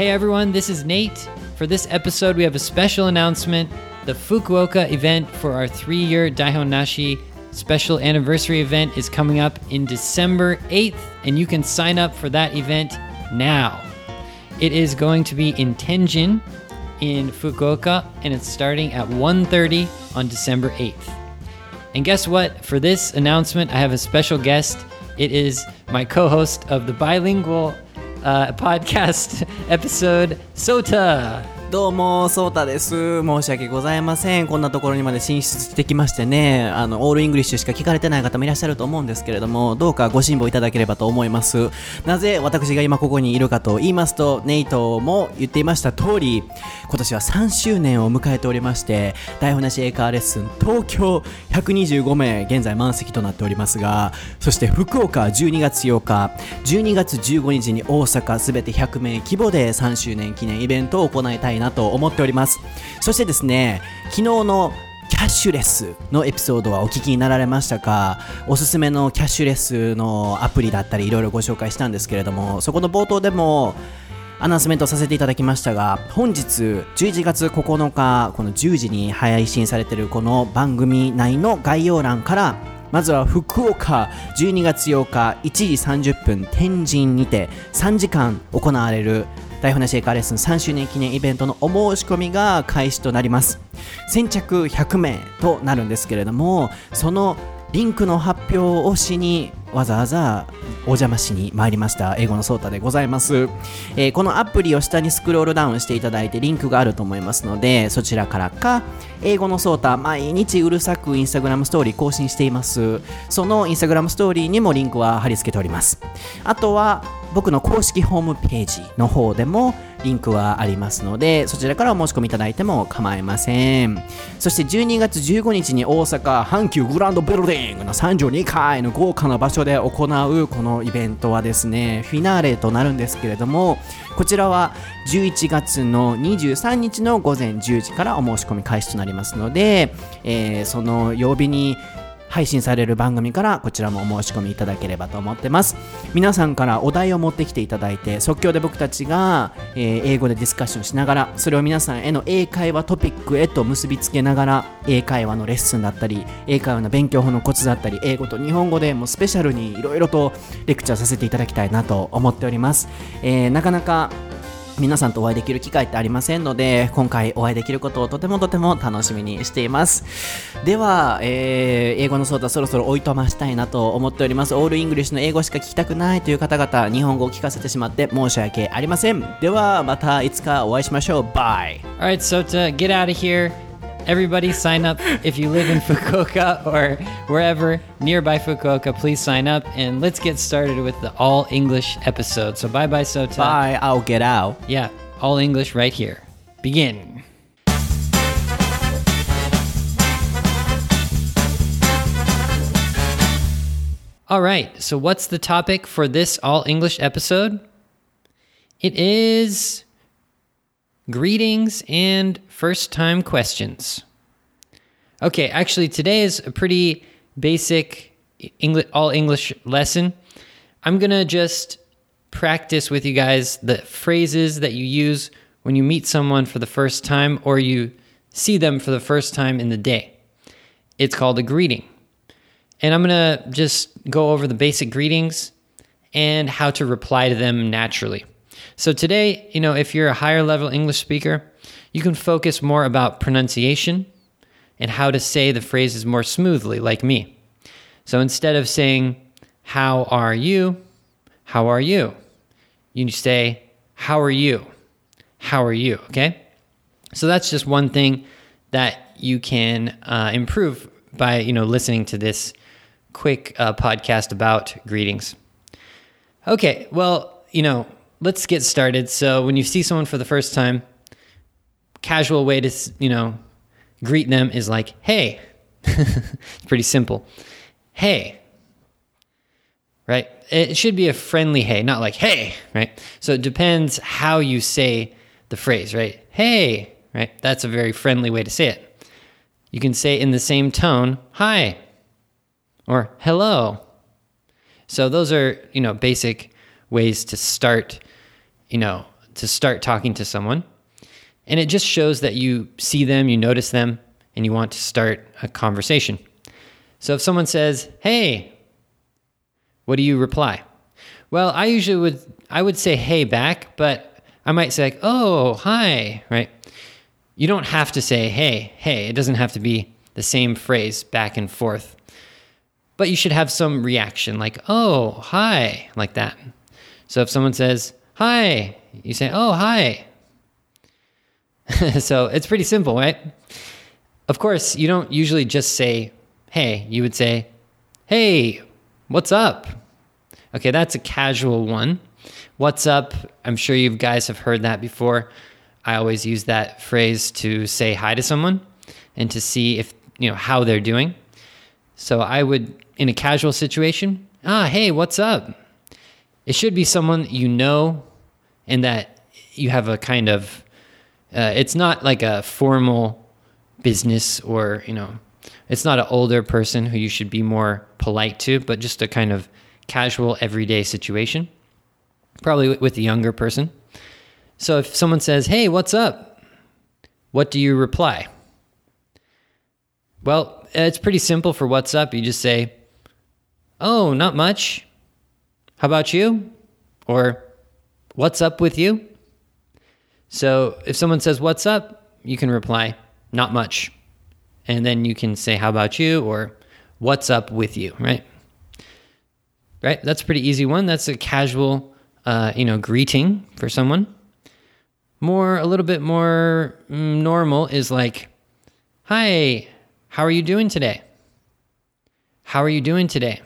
Hey everyone, this is Nate. For this episode, we have a special announcement. The Fukuoka event for our three year Daihon Nashi special anniversary event is coming up in December 8th, and you can sign up for that event now. It is going to be in Tenjin in Fukuoka, and it's starting at 1.30 on December 8th. And guess what? For this announcement, I have a special guest. It is my co host of the bilingual uh, podcast episode, Sota. どうも、ソータです。申し訳ございません。こんなところにまで進出してきましてね、あの、オールイングリッシュしか聞かれてない方もいらっしゃると思うんですけれども、どうかご辛抱いただければと思います。なぜ私が今ここにいるかと言いますと、ネイトも言っていました通り、今年は3周年を迎えておりまして、台本なし英会話レッスン東京125名、現在満席となっておりますが、そして福岡12月8日、12月15日に大阪すべて100名規模で3周年記念イベントを行いたいなと思っております。そしてですね、昨日のキャッシュレスのエピソードはお聞きになられましたか？おすすめのキャッシュレスのアプリだったりいろいろご紹介したんですけれどもそこの冒頭でもアナウンスメントさせていただきましたが本日11月9日この10時に配信されているこの番組内の概要欄からまずは福岡12月8日1時30分天神にて3時間行われる台本なしエカーレッスン3周年記念イベントのお申し込みが開始となります。先着100名となるんですけれどもそのリンクの発表をしにわざわざお邪魔しに参りました英語のソータでございます、えーこのアプリを下にスクロールダウンしていただいてリンクがあると思いますのでそちらからか英語のソータ毎日うるさくインスタグラムストーリー更新しています。そのインスタグラムストーリーにもリンクは貼り付けております。あとは僕の公式ホームページの方でもリンクはありますのでそちらからお申し込みいただいても構いません。そして12月15日に大阪阪急グランドビルディングの32階の豪華な場所で行うこのイベントはですねフィナーレとなるんですけれどもこちらは11月の23日の午前10時からお申し込み開始となりますので、えーその曜日に配信される番組からこちらもお申し込みいただければと思ってます。皆さんからお題を持ってきていただいて即興で僕たちが、えー英語でディスカッションしながらそれを皆さんへの英会話トピックへと結びつけながら英会話のレッスンだったり英会話の勉強法のコツだったり英語と日本語でもスペシャルにいろいろとレクチャーさせていただきたいなと思っております、えーなかなか皆さんとお会いできる機会ってありませんので今回お会いできることをとてもとても楽しみにしています。では、えー英語の相談そろそろおいとましたいなと思っております。オールイングリッシュの英語しか聞きたくないという方々日本語を聞かせてしまって申し訳ありません。ではまたいつかお会いしましょう。バイ Alright, Sota, get out of here. Everybody sign up if you live in Fukuoka or wherever nearby Fukuoka. Please sign up and let's get started with the all English episode. So bye bye, Sota. Bye I'll get out Yeah, all English right here. Begin. All right, so what's the topic for this all English episode? It is greetings and first time questions. Okay, actually, today is a pretty basic English, all English lesson. I'm to just practice with you guys the phrases that you use when you meet someone for the first time or you see them for the first time in the day. It's called a greeting. And I'm going to just go over the basic greetings and how to reply to them naturally. So today, you know, if you're a higher level English speaker, you can focus more about pronunciation and how to say the phrases more smoothly, like me. So instead of saying, How are you? How are you? You say, How are you? How are you? Okay? So that's just one thing that you can uh, improve by, you know, listening to this quick uh, podcast about greetings. Okay, well, you know, let's get started. So when you see someone for the first time, casual way to, you know, greet them is like, hey. it's pretty simple. Hey. Right? It should be a friendly hey, not like hey, right? So it depends how you say the phrase, right? Hey, right? That's a very friendly way to say it. You can say in the same tone, hi, or hello. So those are, you know, basic ways to start, you know, to start talking to someone. And it just shows that you see them, you notice them, and you want to start a conversation. So if someone says, "Hey," what do you reply? Well, I usually would I would say "Hey" back, but I might say like, "Oh, hi," right? You don't have to say "Hey, hey." It doesn't have to be the same phrase back and forth. But you should have some reaction like, "Oh, hi," like that. So if someone says, "Hi," you say, "Oh, hi." so it's pretty simple, right? Of course, you don't usually just say, hey, you would say, hey, what's up? Okay, that's a casual one. What's up? I'm sure you guys have heard that before. I always use that phrase to say hi to someone and to see if, you know, how they're doing. So I would, in a casual situation, ah, hey, what's up? It should be someone you know and that you have a kind of uh, it's not like a formal business or, you know, it's not an older person who you should be more polite to, but just a kind of casual, everyday situation. Probably with a younger person. So if someone says, Hey, what's up? What do you reply? Well, it's pretty simple for what's up. You just say, Oh, not much. How about you? Or, What's up with you? So if someone says, What's up? you can reply, Not much. And then you can say, How about you? or What's up with you, right? Right? That's a pretty easy one. That's a casual, uh, you know, greeting for someone. More, a little bit more mm, normal is like, Hi, how are you doing today? How are you doing today?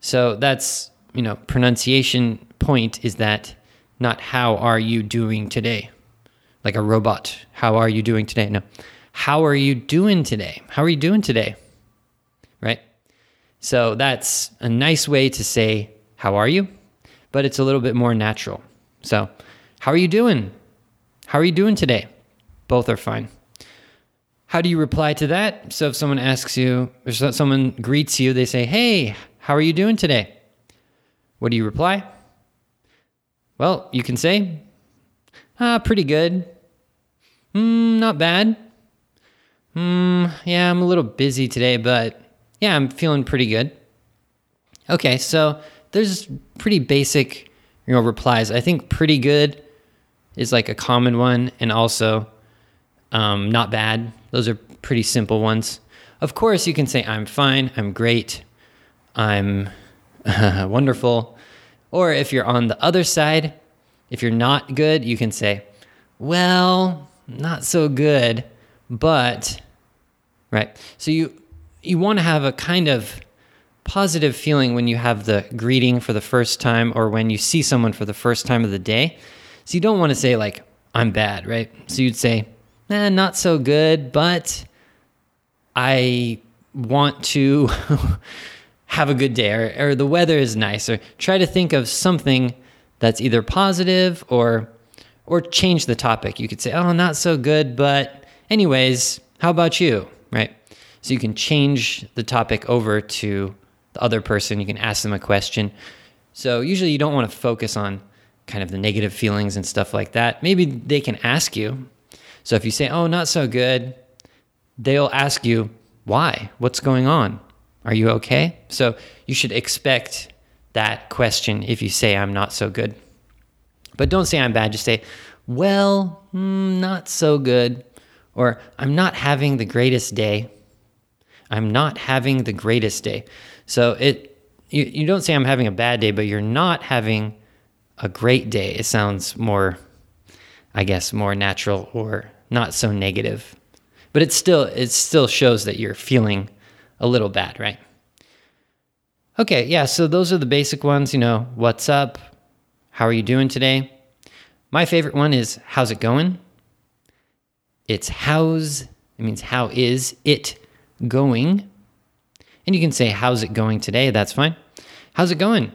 So that's, you know, pronunciation point is that not how are you doing today? Like a robot. How are you doing today? No. How are you doing today? How are you doing today? Right? So that's a nice way to say, How are you? But it's a little bit more natural. So, how are you doing? How are you doing today? Both are fine. How do you reply to that? So, if someone asks you, or someone greets you, they say, Hey, how are you doing today? What do you reply? Well, you can say, ah, pretty good. Hmm, not bad. Hmm, yeah, I'm a little busy today, but yeah, I'm feeling pretty good. Okay, so there's pretty basic, you know, replies. I think pretty good is like a common one, and also um, not bad. Those are pretty simple ones. Of course, you can say I'm fine, I'm great, I'm wonderful, or if you're on the other side, if you're not good, you can say, well, not so good, but right. So you you want to have a kind of positive feeling when you have the greeting for the first time or when you see someone for the first time of the day. So you don't want to say like I'm bad, right? So you'd say, "Eh, not so good, but I want to have a good day or, or the weather is nice or try to think of something that's either positive or or change the topic. You could say, "Oh, not so good, but anyways, how about you?" right? So you can change the topic over to the other person. You can ask them a question. So usually you don't want to focus on kind of the negative feelings and stuff like that. Maybe they can ask you. So if you say, "Oh, not so good," they'll ask you, "Why? What's going on?" Are you okay? So you should expect that question if you say, I'm not so good. But don't say I'm bad. Just say, well, mm, not so good. Or I'm not having the greatest day. I'm not having the greatest day. So it you, you don't say I'm having a bad day, but you're not having a great day. It sounds more, I guess, more natural or not so negative. But it still it still shows that you're feeling a little bad, right? Okay, yeah, so those are the basic ones, you know, what's up? How are you doing today? My favorite one is how's it going? It's how's, it means how is it going? And you can say, how's it going today? That's fine. How's it going?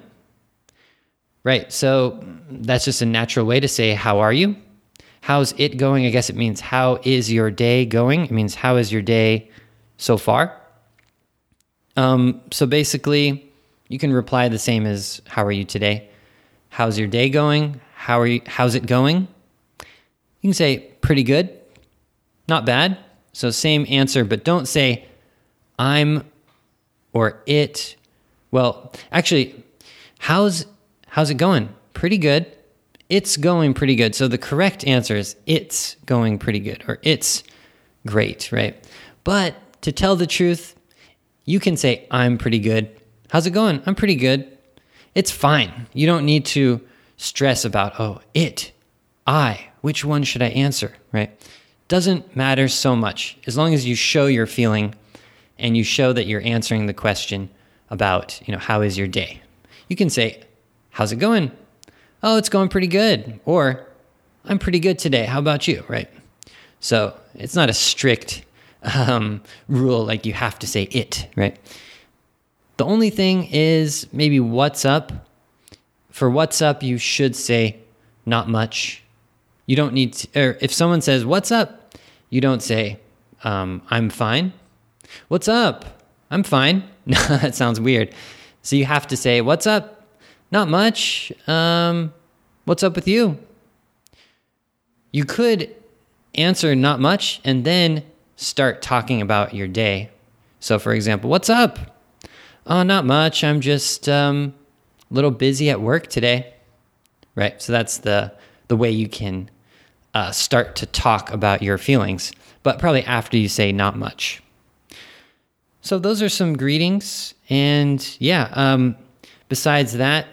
Right, so that's just a natural way to say, how are you? How's it going? I guess it means, how is your day going? It means, how is your day so far? Um, so basically, you can reply the same as "How are you today?" "How's your day going?" how are you, how's it going? You can say pretty good, not bad. So same answer, but don't say I'm or it. Well, actually, how's how's it going? Pretty good. It's going pretty good. So the correct answer is it's going pretty good or it's great, right? But to tell the truth, you can say I'm pretty good. How's it going? I'm pretty good. It's fine. You don't need to stress about, oh, it, I, which one should I answer, right? Doesn't matter so much as long as you show your feeling and you show that you're answering the question about, you know, how is your day? You can say, how's it going? Oh, it's going pretty good. Or, I'm pretty good today. How about you, right? So it's not a strict um, rule like you have to say it, right? The only thing is maybe what's up. For what's up, you should say not much. You don't need to, or if someone says, What's up? You don't say, um, I'm fine. What's up? I'm fine. No, that sounds weird. So you have to say, What's up? Not much. Um, what's up with you? You could answer not much and then start talking about your day. So, for example, what's up? Oh, not much. I'm just um, a little busy at work today. Right. So that's the the way you can uh, start to talk about your feelings, but probably after you say not much. So those are some greetings, and yeah. Um, besides that,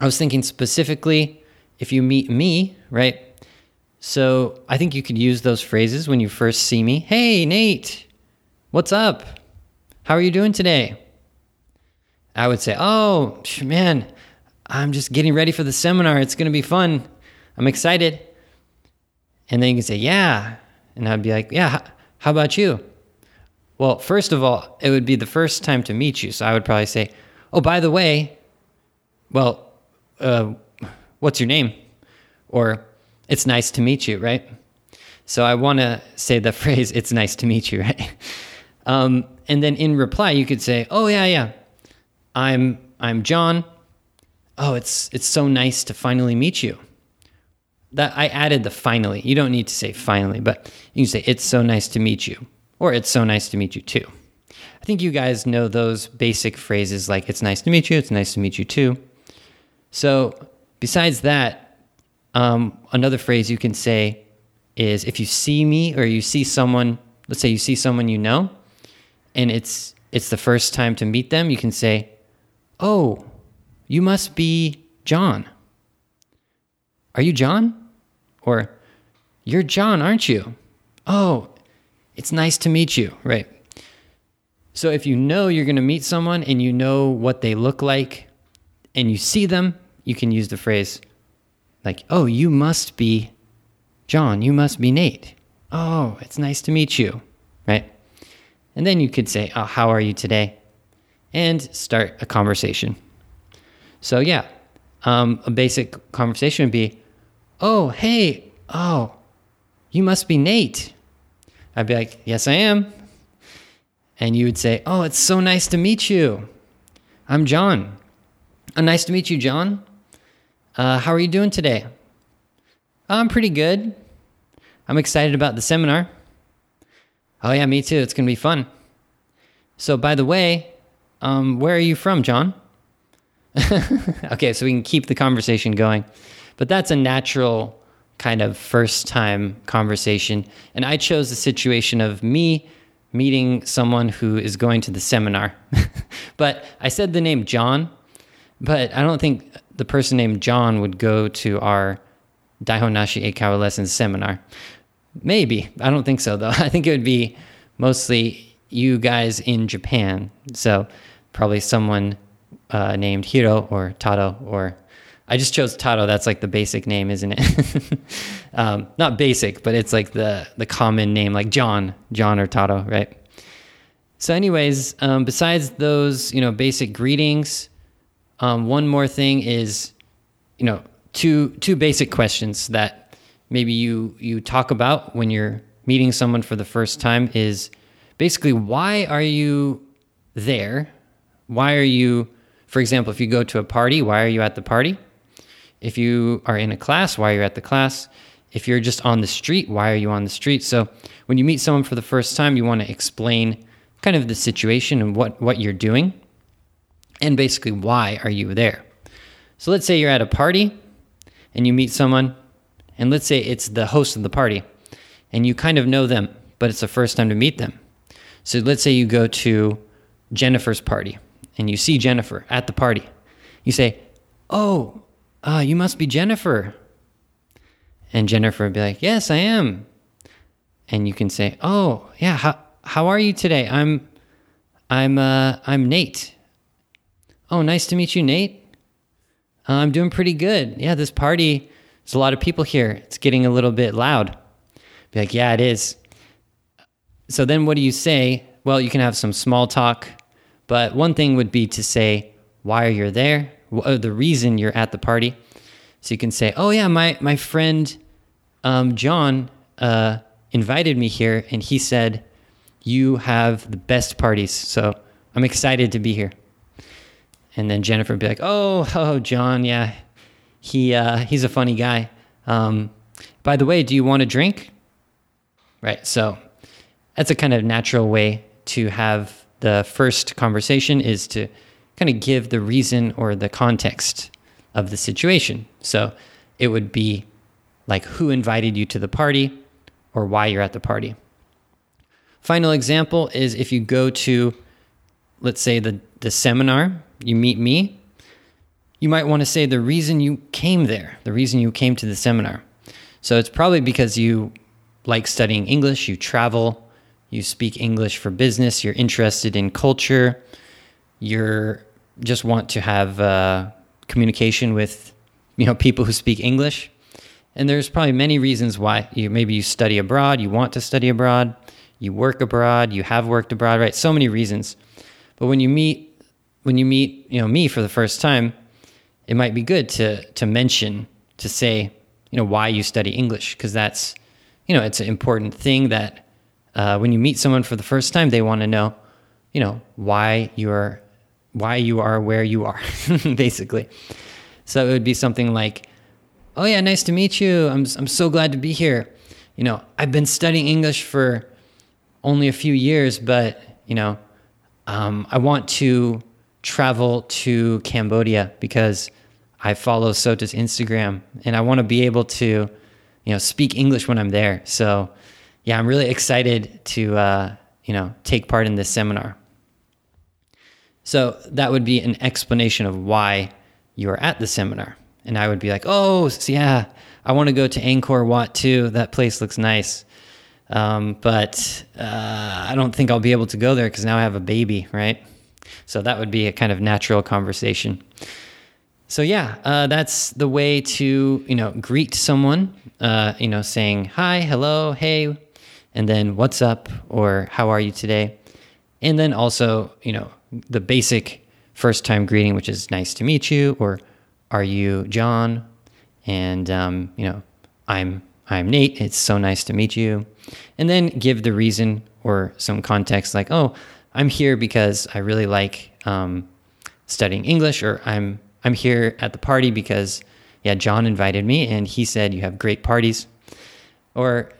I was thinking specifically if you meet me, right? So I think you could use those phrases when you first see me. Hey, Nate, what's up? How are you doing today? I would say, Oh, man, I'm just getting ready for the seminar. It's going to be fun. I'm excited. And then you can say, Yeah. And I'd be like, Yeah, how about you? Well, first of all, it would be the first time to meet you. So I would probably say, Oh, by the way, well, uh, what's your name? Or, it's nice to meet you, right? So I want to say the phrase, it's nice to meet you, right? Um, and then in reply, you could say, oh, yeah, yeah, I'm, I'm John. Oh, it's, it's so nice to finally meet you. That I added the finally. You don't need to say finally, but you can say, it's so nice to meet you, or it's so nice to meet you too. I think you guys know those basic phrases like, it's nice to meet you, it's nice to meet you too. So, besides that, um, another phrase you can say is if you see me or you see someone, let's say you see someone you know, and it's it's the first time to meet them, you can say, "Oh, you must be John. Are you John?" Or, "You're John, aren't you?" "Oh, it's nice to meet you." Right. So if you know you're going to meet someone and you know what they look like and you see them, you can use the phrase, like, oh, you must be John, you must be Nate. Oh, it's nice to meet you, right? And then you could say, oh, how are you today? And start a conversation. So, yeah, um, a basic conversation would be, oh, hey, oh, you must be Nate. I'd be like, yes, I am. And you would say, oh, it's so nice to meet you. I'm John. Oh, nice to meet you, John. Uh, how are you doing today? I'm pretty good. I'm excited about the seminar. Oh, yeah, me too. It's going to be fun. So, by the way, um, where are you from, John? okay, so we can keep the conversation going. But that's a natural kind of first time conversation. And I chose the situation of me meeting someone who is going to the seminar. but I said the name John, but I don't think the person named John would go to our Daihonashi Eikaiwa lessons seminar. Maybe. I don't think so, though. I think it would be mostly you guys in Japan. So probably someone uh, named Hiro or Taro or I just chose Taro. That's like the basic name, isn't it? um, not basic, but it's like the the common name, like John, John or Taro, right? So, anyways, um, besides those, you know, basic greetings, um, one more thing is, you know, two two basic questions that maybe you you talk about when you're meeting someone for the first time is basically why are you there? Why are you, for example, if you go to a party, why are you at the party? If you are in a class, why are you're at the class. If you're just on the street, why are you on the street? So when you meet someone for the first time, you want to explain kind of the situation and what, what you're doing and basically why are you there. So let's say you're at a party and you meet someone, and let's say it's the host of the party and you kind of know them, but it's the first time to meet them. So let's say you go to Jennifer's party and you see Jennifer at the party. You say, Oh, uh, you must be Jennifer. And Jennifer would be like, Yes, I am. And you can say, Oh, yeah, how, how are you today? I'm I'm uh I'm Nate. Oh, nice to meet you, Nate. Uh, I'm doing pretty good. Yeah, this party, there's a lot of people here. It's getting a little bit loud. Be like, yeah, it is. So then what do you say? Well, you can have some small talk, but one thing would be to say why are you there? The reason you're at the party. So you can say, oh, yeah, my, my friend um, John uh, invited me here and he said, you have the best parties. So I'm excited to be here. And then Jennifer would be like, "Oh, oh, John, yeah, he uh, he's a funny guy. Um, by the way, do you want a drink?" Right. So that's a kind of natural way to have the first conversation is to kind of give the reason or the context of the situation. So it would be like who invited you to the party or why you're at the party. Final example is if you go to, let's say, the, the seminar you meet me, you might want to say the reason you came there, the reason you came to the seminar. So it's probably because you like studying English, you travel, you speak English for business, you're interested in culture, you're just want to have uh, communication with you know people who speak English. And there's probably many reasons why you maybe you study abroad, you want to study abroad, you work abroad, you have worked abroad, right? So many reasons. But when you meet when you meet, you know, me for the first time, it might be good to to mention to say, you know, why you study English because that's, you know, it's an important thing that uh, when you meet someone for the first time, they want to know, you know, why you're why you are where you are, basically. So it would be something like, "Oh yeah, nice to meet you. I'm I'm so glad to be here. You know, I've been studying English for only a few years, but you know, um, I want to travel to Cambodia because I follow Sota's Instagram and I want to be able to, you know, speak English when I'm there. So, yeah, I'm really excited to, uh, you know, take part in this seminar. So that would be an explanation of why you are at the seminar. And I would be like, oh, yeah, I want to go to Angkor Wat too. That place looks nice. Um, but uh, I don't think I'll be able to go there because now I have a baby, right? So that would be a kind of natural conversation. So yeah, uh, that's the way to you know greet someone. Uh, you know, saying hi, hello, hey, and then what's up or how are you today, and then also you know the basic first time greeting, which is nice to meet you or are you John, and um, you know I'm I'm Nate. It's so nice to meet you, and then give the reason or some context like oh I'm here because I really like um, studying English, or I'm I'm here at the party because yeah, John invited me and he said you have great parties, or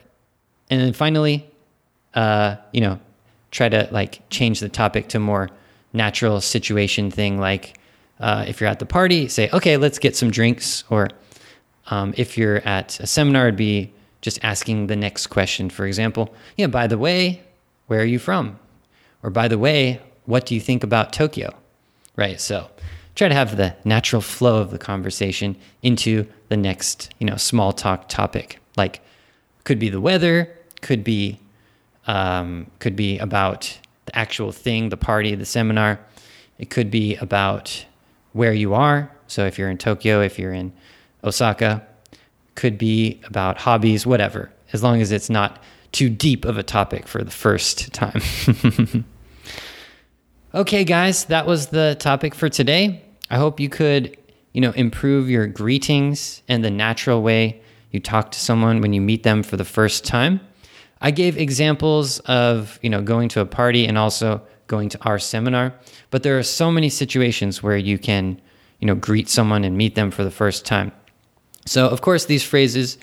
and then finally, uh, you know, try to like change the topic to more natural situation thing like uh, if you're at the party say okay let's get some drinks or um, if you're at a seminar it'd be just asking the next question for example. Yeah by the way where are you from or, by the way, what do you think about Tokyo? Right. So try to have the natural flow of the conversation into the next, you know, small talk topic. Like, could be the weather, could be, um, could be about the actual thing, the party, the seminar. It could be about where you are. So if you're in Tokyo, if you're in Osaka, could be about hobbies, whatever, as long as it's not too deep of a topic for the first time. okay, guys, that was the topic for today. I hope you could, you know, improve your greetings and the natural way you talk to someone when you meet them for the first time. I gave examples of, you know, going to a party and also going to our seminar, but there are so many situations where you can, you know, greet someone and meet them for the first time. So, of course, these phrases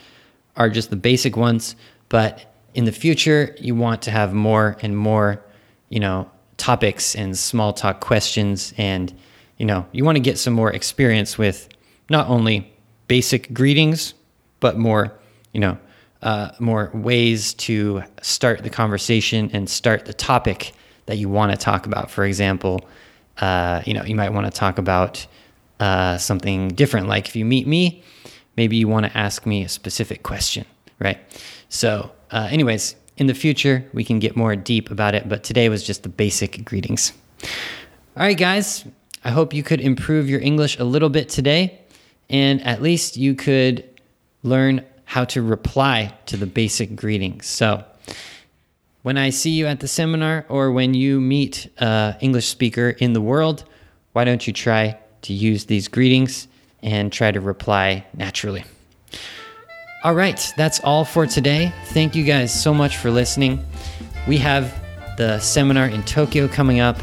are just the basic ones, but in the future, you want to have more and more, you know, topics and small talk questions. And, you know, you want to get some more experience with not only basic greetings, but more, you know, uh, more ways to start the conversation and start the topic that you want to talk about. For example, uh, you know, you might want to talk about uh, something different. Like if you meet me, maybe you want to ask me a specific question, right? So, uh, anyways, in the future, we can get more deep about it, but today was just the basic greetings. All right, guys, I hope you could improve your English a little bit today, and at least you could learn how to reply to the basic greetings. So, when I see you at the seminar or when you meet an English speaker in the world, why don't you try to use these greetings and try to reply naturally? All right, that's all for today. Thank you guys so much for listening. We have the seminar in Tokyo coming up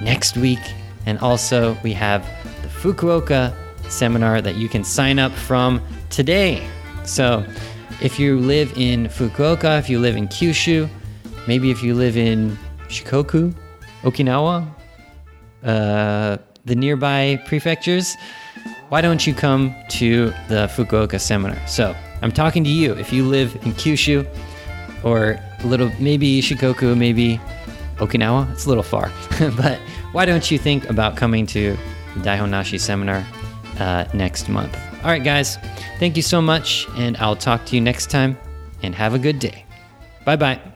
next week, and also we have the Fukuoka seminar that you can sign up from today. So, if you live in Fukuoka, if you live in Kyushu, maybe if you live in Shikoku, Okinawa, uh, the nearby prefectures, why don't you come to the Fukuoka seminar? So I'm talking to you. If you live in Kyushu or little, maybe Shikoku, maybe Okinawa, it's a little far. but why don't you think about coming to Daihonashi seminar uh, next month? All right, guys, thank you so much, and I'll talk to you next time, and have a good day. Bye bye.